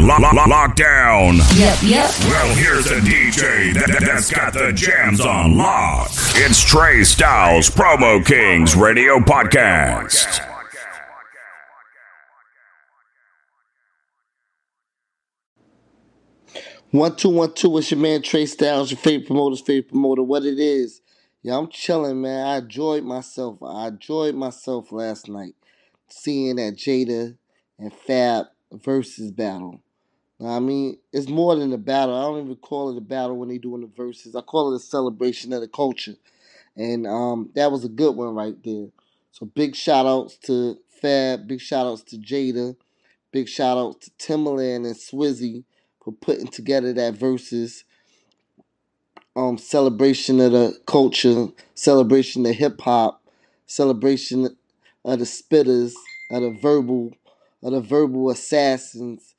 on lo- lo- lockdown. Yep, yep. Well, here's a DJ that, that's got the jams on lock. It's Trey Styles, Promo Kings Radio Podcast. One two one two. It's your man Trey Styles, your favorite promoter's favorite promoter. What it is? Yeah, I'm chilling, man. I enjoyed myself. I enjoyed myself last night, seeing that Jada and Fab versus battle. I mean, it's more than a battle. I don't even call it a battle when they doing the verses. I call it a celebration of the culture, and um, that was a good one right there. So big shout outs to Fab. Big shout outs to Jada. Big shout out to Timbaland and Swizzy for putting together that verses um celebration of the culture, celebration of hip hop, celebration of the spitters, of the verbal, of the verbal assassins,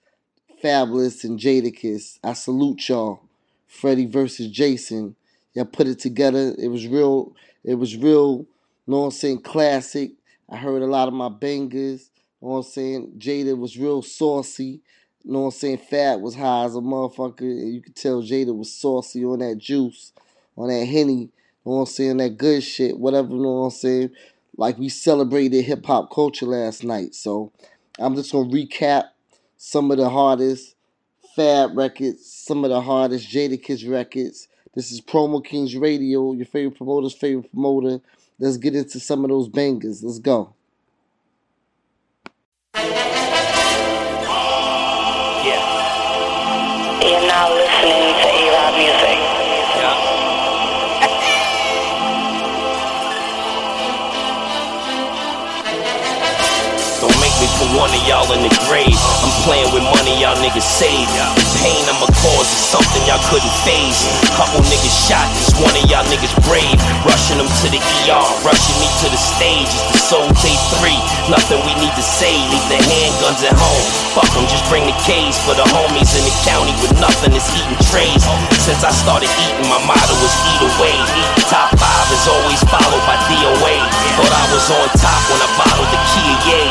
Fabolous and Jadakiss. I salute y'all. Freddie versus Jason. Y'all put it together. It was real. It was real. You know I'm saying? Classic. I heard a lot of my bangers. You know I'm saying? Jada was real saucy. You know I'm saying? Fat was high as a motherfucker. And you could tell Jada was saucy on that juice, on that Henny. You know I'm saying? That good shit, whatever, you know I'm saying? Like we celebrated hip hop culture last night. So I'm just gonna recap some of the hardest Fab records, some of the hardest Jadakiss records. This is Promo Kings Radio, your favorite promoter's favorite promoter. Let's get into some of those bangers. Let's go. Yeah. You're now listening to A-Rod Music. Put one of y'all in the grave. I'm playing with money y'all niggas save. The pain I'ma cause is something y'all couldn't phase. Couple niggas shot, just one of y'all niggas brave. Rushing them to the ER, rushing me to the stage. It's the Soul Tape 3. Nothing we need to say, leave the handguns at home. Fuck them, just bring the K's for the homies in the county with nothing is eating trays. Since I started eating, my motto was eat away. Top five is always followed by DOA. Thought I was on top when I bottled the Kia Yay.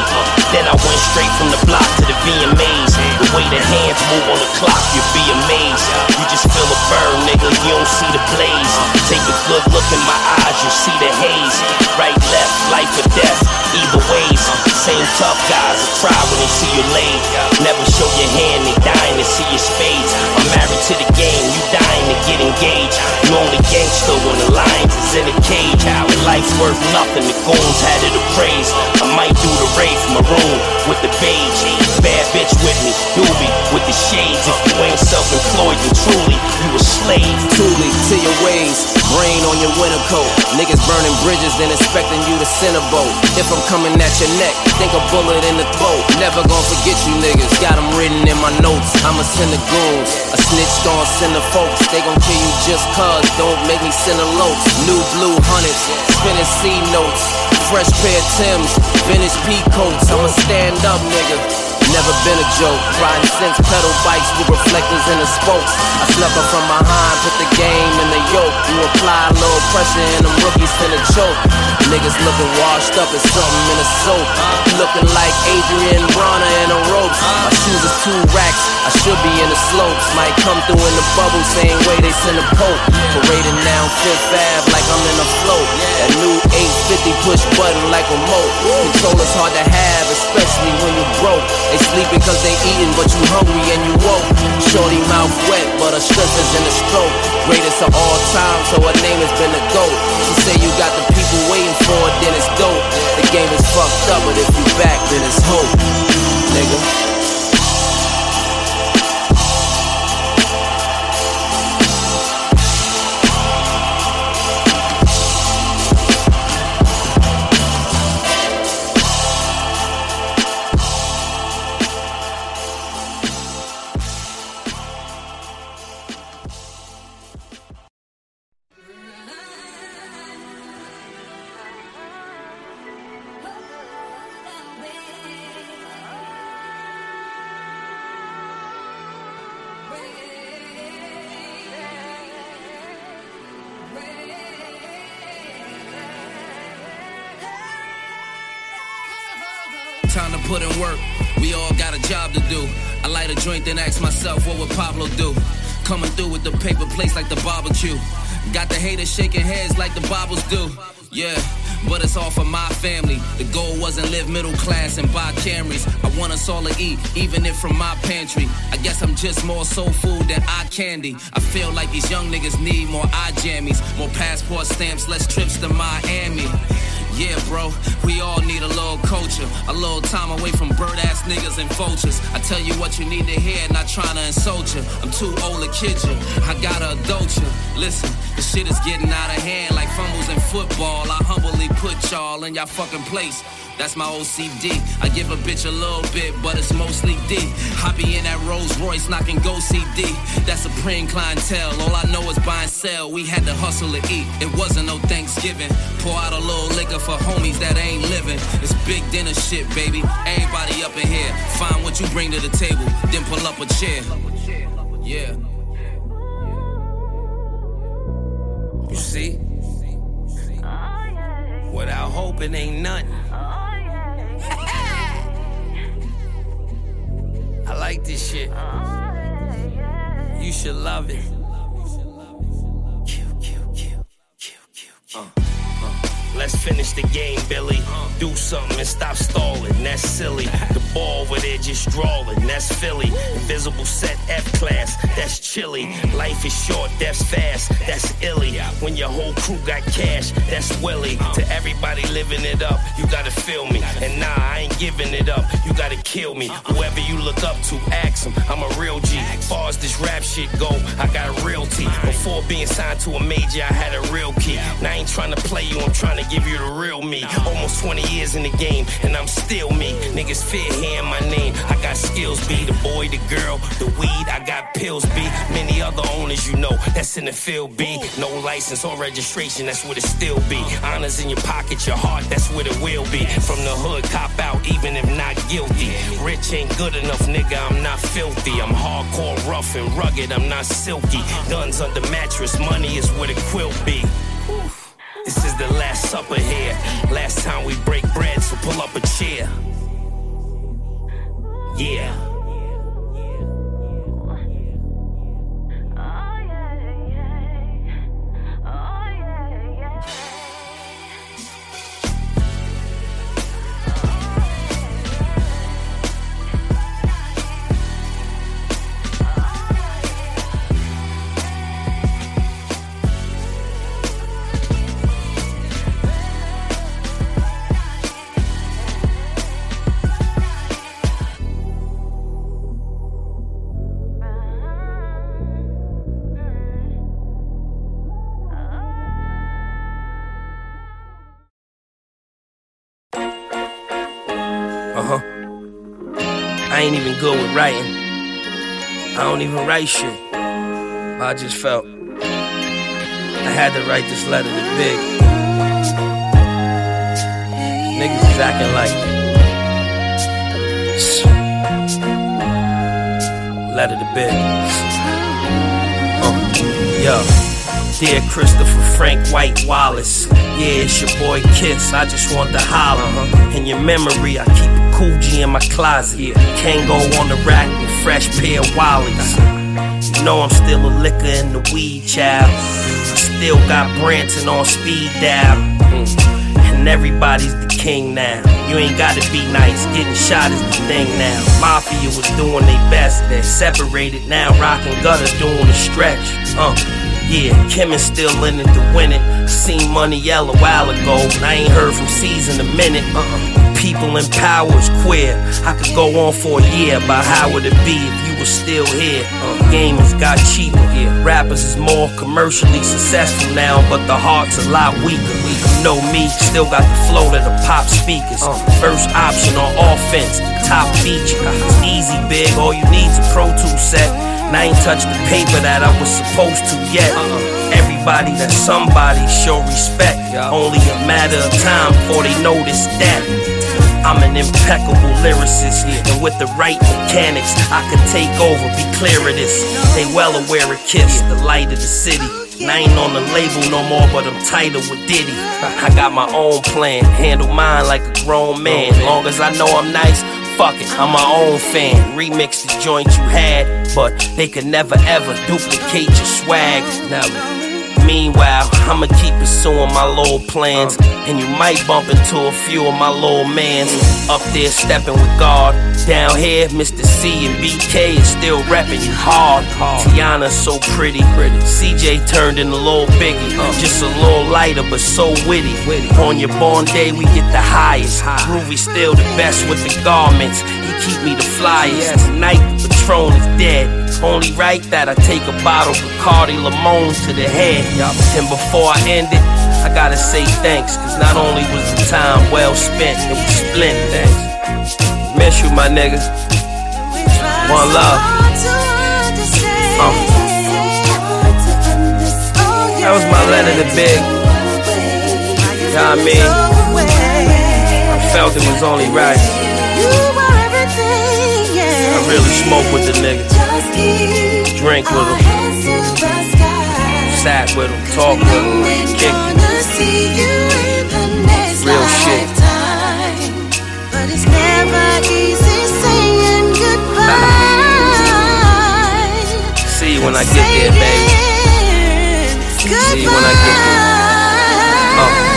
Then I went straight from the block to the VMAs. The way the hands move on the clock, you'll be amazed. You just feel a burn, nigga, you don't see the blaze. Take a good look in my eyes, you see the haze. Right, left, life or death, either ways. Same tough guys that try when they see you laid. Never show your hand, they dying to see your spades. I'm married to the game, you dying to get engaged. You only gangster when the lions is in a cage. How life's worth nothing, the goons had it appraised. I might do the race, maroon with the beige. Bad bitch with me, doobie with the shades. If you ain't self-employed, then truly you a slave. Truly to your ways, rain on your winter coat. Niggas burning bridges, then expecting you to send a boat. If I'm coming at your neck, think a bullet in the throat. Never gonna forget you niggas, got them written in my notes. I'ma send the goons, a snitch gon' send the folks. They gon' kill you just cuz, don't make me send a loads. New blue hundreds, spinning C notes. Fresh pair of Tims, vintage pea coats. I'ma stand up nigga. Never been a joke. Riding since pedal bikes with reflectors in the spokes. I snuck up from behind, put the game in the yoke. You apply a little pressure and them rookies finna choke. Niggas looking washed up as something in a soap. Looking like Adrien Broner in a ropes. My shoes is two racks. I should be in the slopes. Might come through in the bubble, same way they send a pope. Parading down Fifth Ave like I'm in a float. That new 850 push button like a remote. Controller's hard to have, especially when you broke. They sleeping cause they eating, but you hungry and you woke. Shorty mouth wet, but her strength is in the stroke. Greatest of all time, so her name has been the GOAT. She say you got the people waiting for it, then it's dope. The game is fucked up, but if you back, then it's hope. Nigga. Then ask myself, what would Pablo do? Coming through with the paper plates like the barbecue. Got the haters shaking heads like the Bibles do. Yeah, but it's all for my family. The goal wasn't live middle class and buy Camrys. I want us all to eat, even if from my pantry. I guess I'm just more soul food than eye candy. I feel like these young niggas need more eye jammies, more passport stamps, less trips to Miami. Yeah, bro, we all need a little culture, a little time away from bird ass niggas and vultures. I tell you what you need to hear, not trying to insult you. I'm too old to kid you, I gotta adult you. Listen, the shit is getting out of hand like fumbles in football. I humbly put y'all in y'all fucking place. That's my OCD. I give a bitch a little bit, but it's mostly D. Be in that Rolls Royce knocking go CD. That's a supreme clientele. All I We had to hustle to eat. It wasn't no Thanksgiving. Pour out a little liquor for homies that ain't living. It's big dinner shit, baby. Everybody up in here. Find what you bring to the table, then pull up a chair. Yeah. You see? Without hope, it ain't nothing. I like this shit. You should love it. Uh. Let's finish the game, Billy. Do something and stop stalling. That's silly. The ball where they're just drawing. That's Philly. Invisible set F class. That's chilly. Life is short. That's fast. That's illy. When your whole crew got cash. That's Willie. To everybody living it up, you gotta feel me. And nah, I ain't giving it up. You gotta kill me. Whoever you look up to, ask him. I'm a real G. Far as this rap shit go, I got a realty. Before being signed to a major, I had a real key. Now I ain't trying to play you. I'm trying to give you the real me. Almost 20 years in the game, and I'm still me. Niggas fear hearing my name. I got skills, be the boy, the girl, the weed. I got pills, be many other owners you know. That's in the field, be no license or registration. That's what it still be. Honors in your pocket, your heart. That's what it will be. From the hood, cop out, even if not guilty. Rich ain't good enough, nigga. I'm not filthy. I'm hardcore, rough and rugged. I'm not silky. Guns under mattress, money is where the quilt be. This is the last supper here. Last time we break bread, so pull up a chair. Yeah. Ain't even good with writing. I don't even write shit. I just felt I had to write this letter to Big. Niggas is acting like letter to Big. Uh, yo. Dear Christopher Frank White Wallace, yeah, it's your boy Kiss. I just want to holler. huh? In your memory, I keep G in my closet. Yeah. Can't go on the rack with fresh pair of wallies. You know I'm still a liquor in the weed child. I still got Branson on speed dial. And everybody's the king now. You ain't gotta be nice, getting shot is the thing now. Mafia was doing their best, they separated now. Rock and gutter doing the stretch. Uh. Yeah, Kim is still in it to win it. Seen money yell a while ago, and I ain't heard from Cease in a minute. Uh-uh. People in power is queer. I could go on for a year about how would it be if you were still here. Uh, gamers got cheaper here. Rappers is more commercially successful now, but the heart's a lot weaker. You know me, still got the flow that the pop speakers. Uh, first option on offense, top feature. It's easy, big. All you need's a Pro Tool set. And I ain't touched the paper that I was supposed to yet. Everybody that somebody show respect. Only a matter of time before they notice that. I'm an impeccable lyricist, and with the right mechanics, I could take over, be clear of this. They well aware of Kiss, the light of the city. And I ain't on the label no more, but I'm tighter with Diddy. I got my own plan, handle mine like a grown man. Long as I know I'm nice, fuck it, I'm my own fan. Remix the joint you had, but they could never ever duplicate your swag. Now, Meanwhile, I'ma keep pursuing my little plans. And you might bump into a few of my little mans. Up there stepping with God. Down here, Mr. C and BK is still rapping you hard. T'yanna so pretty. CJ turned in a little biggie. Just a little lighter, but so witty. On your born day, we get the highest. Groovy still the best with the garments. Keep me the flyest. Tonight, the Patron is dead. Only right that I take a bottle of Cardi Limon to the head. And before I end it, I gotta say thanks. Cause not only was the time well spent, it was splendid. Miss you, my nigga. One love. Uh. That was my letter to Big. You know what I mean? I felt it was only right. Really smoke with the nigga. Drink with him. Sat with him, talk with him, kick Real shit. See you when I get there, baby. See you when I get there. Oh.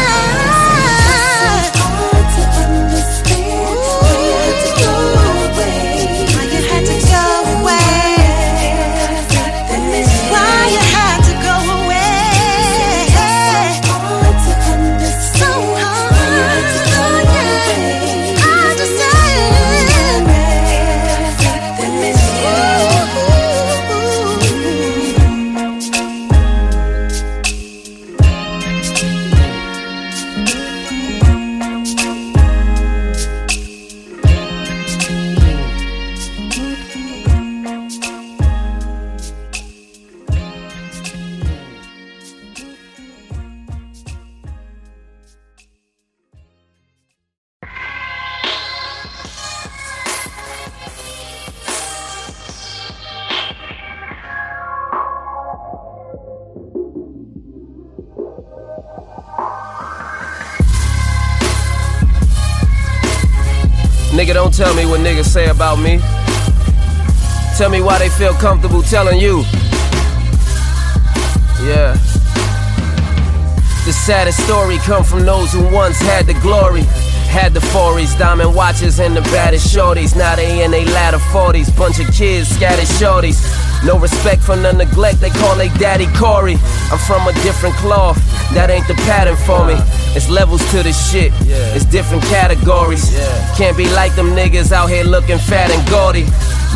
Nigga, don't tell me what niggas say about me. Tell me why they feel comfortable telling you. Yeah. The saddest story come from those who once had the glory. Had the 40s, diamond watches, and the baddest shorties. Now they in they latter 40s. Bunch of kids, scattered shorties. No respect for the neglect, they call they daddy Corey. I'm from a different cloth, that ain't the pattern for me. It's levels to this shit, it's different categories. Can't be like them niggas out here looking fat and gaudy.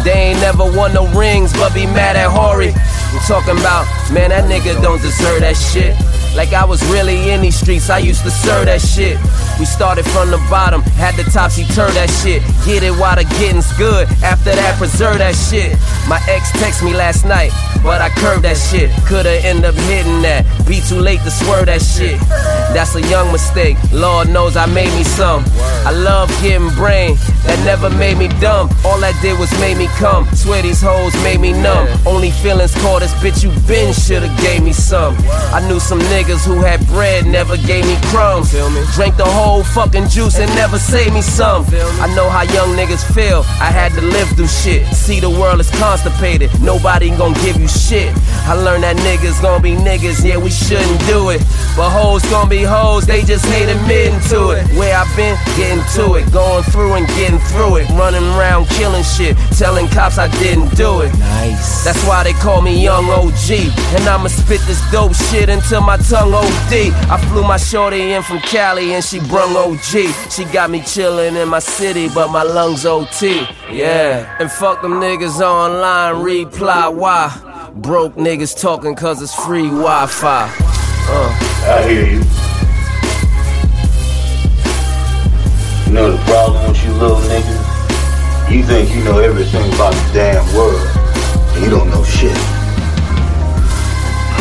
They ain't never won no rings, but be mad at Horry. I'm talking about, man, that nigga don't deserve that shit. Like I was really in these streets, I used to serve that shit. We started from the bottom, had the topsy turn that shit. Get it while the getting's good. After that, preserve that shit. My ex text me last night, but I curved that shit. Coulda end up hitting that. Be too late to swerve that shit. That's a young mistake. Lord knows I made me some. I love getting brain. That never made me dumb. All that did was made me come. Swear these hoes made me numb. Only feelings caught this bitch you been shoulda gave me some. I knew some niggas who had bread, never gave me crumbs. Drank the whole fucking juice and never saved me some. I know how young niggas feel. I had to live through shit. See the world is constipated. Nobody gon' give you shit. I learned that niggas gon' be niggas. Yeah, we shouldn't do it. But hoes gon' be hoes. They just hate admitting to it. Where I've been, getting to it. Going through and getting through it. Running around killing shit. Telling cops I didn't do it. Nice. That's why they call me Young OG. And I'ma spit this dope shit until my tongue OD. I flew my shorty in from Cali and she brung OG. She got me chillin' in my city, but my lungs OT. Yeah. And fuck them niggas online, reply why. Broke niggas talking cause it's free Wi Fi. Uh. I hear you. You know the problem with you little niggas? You think you know everything about the damn world, and you don't know shit.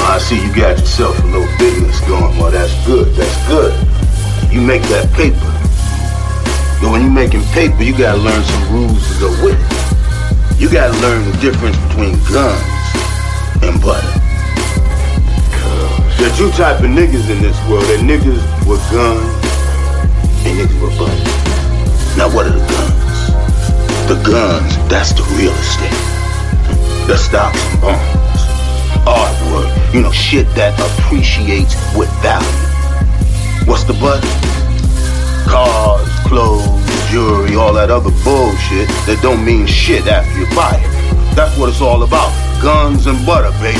I see you got yourself a little business going. Well, that's good. That's good. You make that paper. But when you're making paper, you gotta learn some rules to go with it. You gotta learn the difference between guns and butter. There are two type of niggas in this world. There niggas with guns and niggas with butter. Now what are the guns? The guns, that's the real estate. The stocks and bonds. Artwork, you know, shit that appreciates with value. What's the but? Cars, clothes, jewelry, all that other bullshit that don't mean shit after you buy it. That's what it's all about. Guns and butter, baby.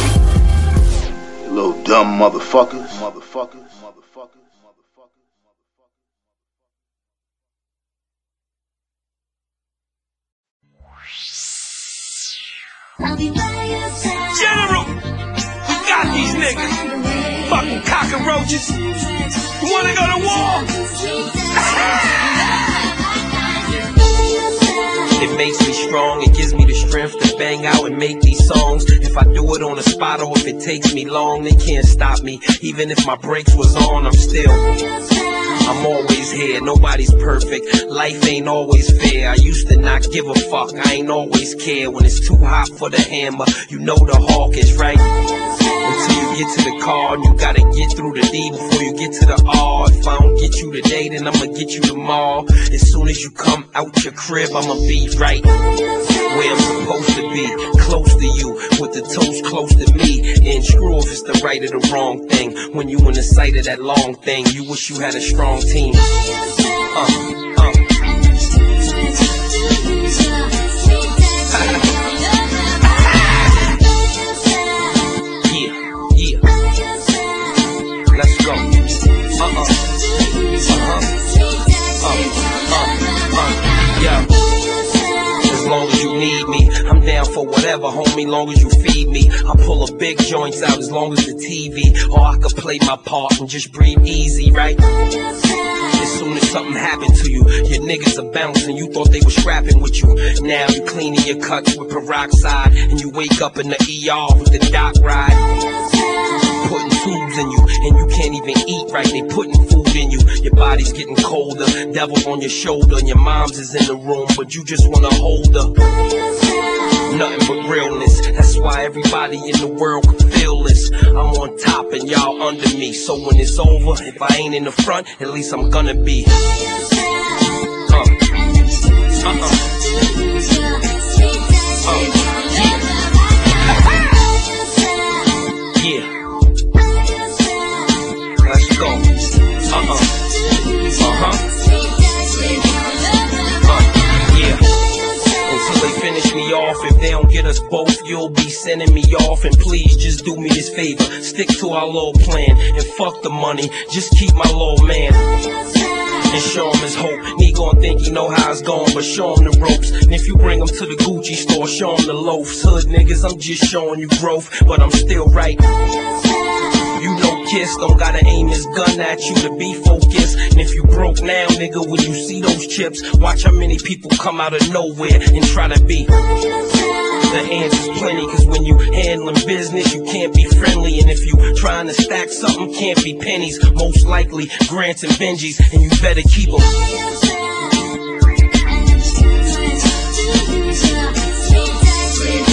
You little dumb motherfuckers. Motherfuckers. Motherfuckers. General, we got these niggas. Fucking cockroaches. You wanna go to war? It makes me strong, it gives me the strength to bang out and make these songs. If I do it on the spot or if it takes me long, they can't stop me. Even if my brakes was on, I'm still. I'm always here, nobody's perfect. Life ain't always fair. I used to not give a fuck, I ain't always care. When it's too hot for the hammer, you know the hawk is right. Until you get to the car, you gotta get through the D before you get to the R. If I don't get you today, then I'ma get you tomorrow. As soon as you come out your crib, I'ma be right where I'm supposed to be, close to you, with the toes close to me. And screw if it's the right or the wrong thing. When you in the sight of that long thing, you wish you had a strong team. Uh. Long as you need me, I'm down for whatever, homie, long as you feed me. I pull a big joints out as long as the TV. Or I could play my part and just breathe easy, right? As soon as something happened to you, your niggas are bouncing. You thought they were scrapping with you. Now you cleaning your cuts with peroxide. And you wake up in the ER with the doc ride putting tubes in you, and you can't even eat right. They putting food in you. Your body's getting colder, devil on your shoulder, and your mom's is in the room, but you just wanna hold her. Nothing but realness. That's why everybody in the world can feel this. I'm on top and y'all under me. So when it's over, if I ain't in the front, at least I'm gonna be. Stick to our little plan. And fuck the money. Just keep my little man. And show him his hope. He gon' think he know how it's going, but show him the ropes. And if you bring him to the Gucci store, show him the loafs. Hood niggas, I'm just showing you growth, but I'm still right. You know Kiss don't gotta aim his gun at you to be focused. And if you broke now, nigga, when you see those chips, watch how many people come out of nowhere and try to be. The answer's plenty, cause when you handling business, you can't be friendly. And if you trying to stack something, can't be pennies. Most likely, grants and Benjis, and you better keep them. fell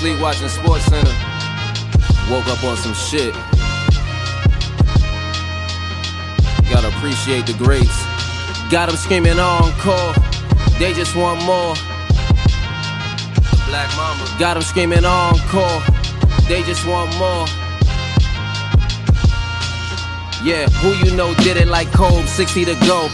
asleep watching SportsCenter. Woke up on some shit. Gotta appreciate the greats. Got them screaming encore. They just want more. Black Mamba. Got them screaming encore. They just want more. Yeah, who you know did it like Kobe, 60 to go.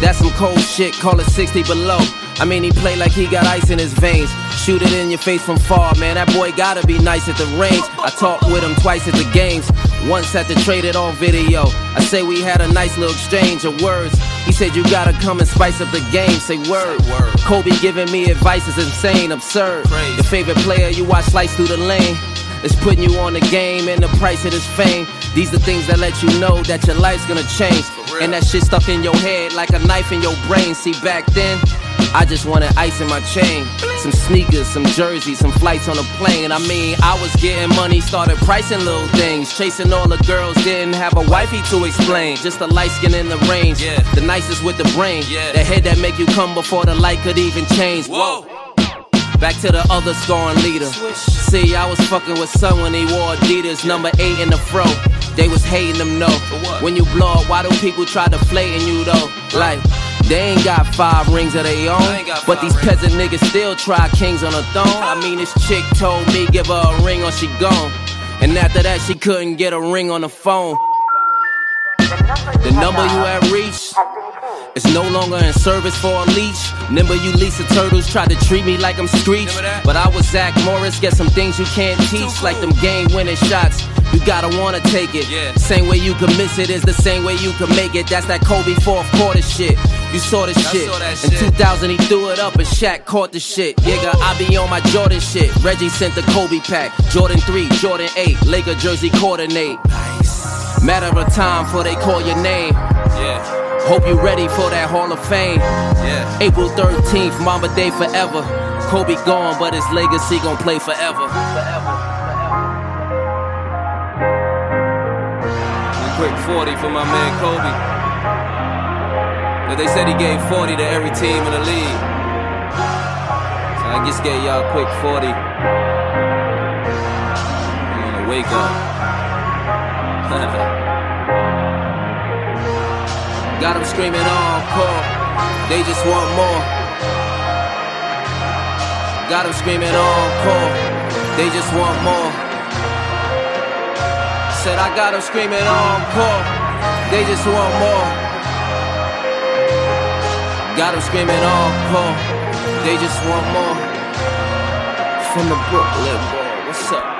That's some cold shit, call it 60 below. I mean, he play like he got ice in his veins. Shoot it in your face from far, man. That boy gotta be nice at the range. I talked with him twice at the games. Once had to trade it on video. I say we had a nice little exchange of words. He said you gotta come and spice up the game. Say word. word. Kobe giving me advice is insane, absurd. Crazy. Your favorite player you watch slice through the lane. It's putting you on the game and the price of this fame. These are things that let you know that your life's gonna change. And that shit stuck in your head like a knife in your brain. See, back then, I just wanted ice in my chain. Some sneakers, some jerseys, some flights on a plane. I mean, I was getting money, started pricing little things. Chasing all the girls, didn't have a wifey to explain. Just the light skin in the range. Yeah. The nicest with the brain. Yeah. The head that make you come before the light could even change. Whoa. Back to the other scoring leader. See, I was fucking with son when he wore Adidas, number eight in the fro. They was hating them, no. When you blow up, why do people try to flating you though? Like, they ain't got five rings of their own. But these peasant niggas still try kings on a throne. I mean, this chick told me give her a ring or she gone. And after that, she couldn't get a ring on the phone. The number you have reached is no longer in service for a leash. Remember you Lisa Turtles tried to treat me like I'm Screech. But I was Zach Morris, get some things you can't teach, like them game winning shots. You gotta wanna take it. Same way you can miss it is the same way you can make it. That's that Kobe fourth quarter shit. You saw this shit. Saw In 2000 he threw it up and Shaq caught the shit. Yeah, I be on my Jordan shit. Reggie sent the Kobe pack. Jordan 3, Jordan 8, Laker jersey coordinate. Nice. Matter of time before they call your name. Yeah. Hope you ready for that Hall of Fame. Yeah. April 13th, Mamba Day forever. Kobe gone, but his legacy gon' play forever. forever. Quick 40 for my man Kobe. But they said he gave 40 to every team in the league. So I just gave y'all a quick 40. You wanna wake up. Got them screaming encore. They just want more. Got them screaming encore. They just want more. Said I got them screaming encore. They just want more. Got them screaming all encore. They just want more. From the Brooklyn, boy. What's up?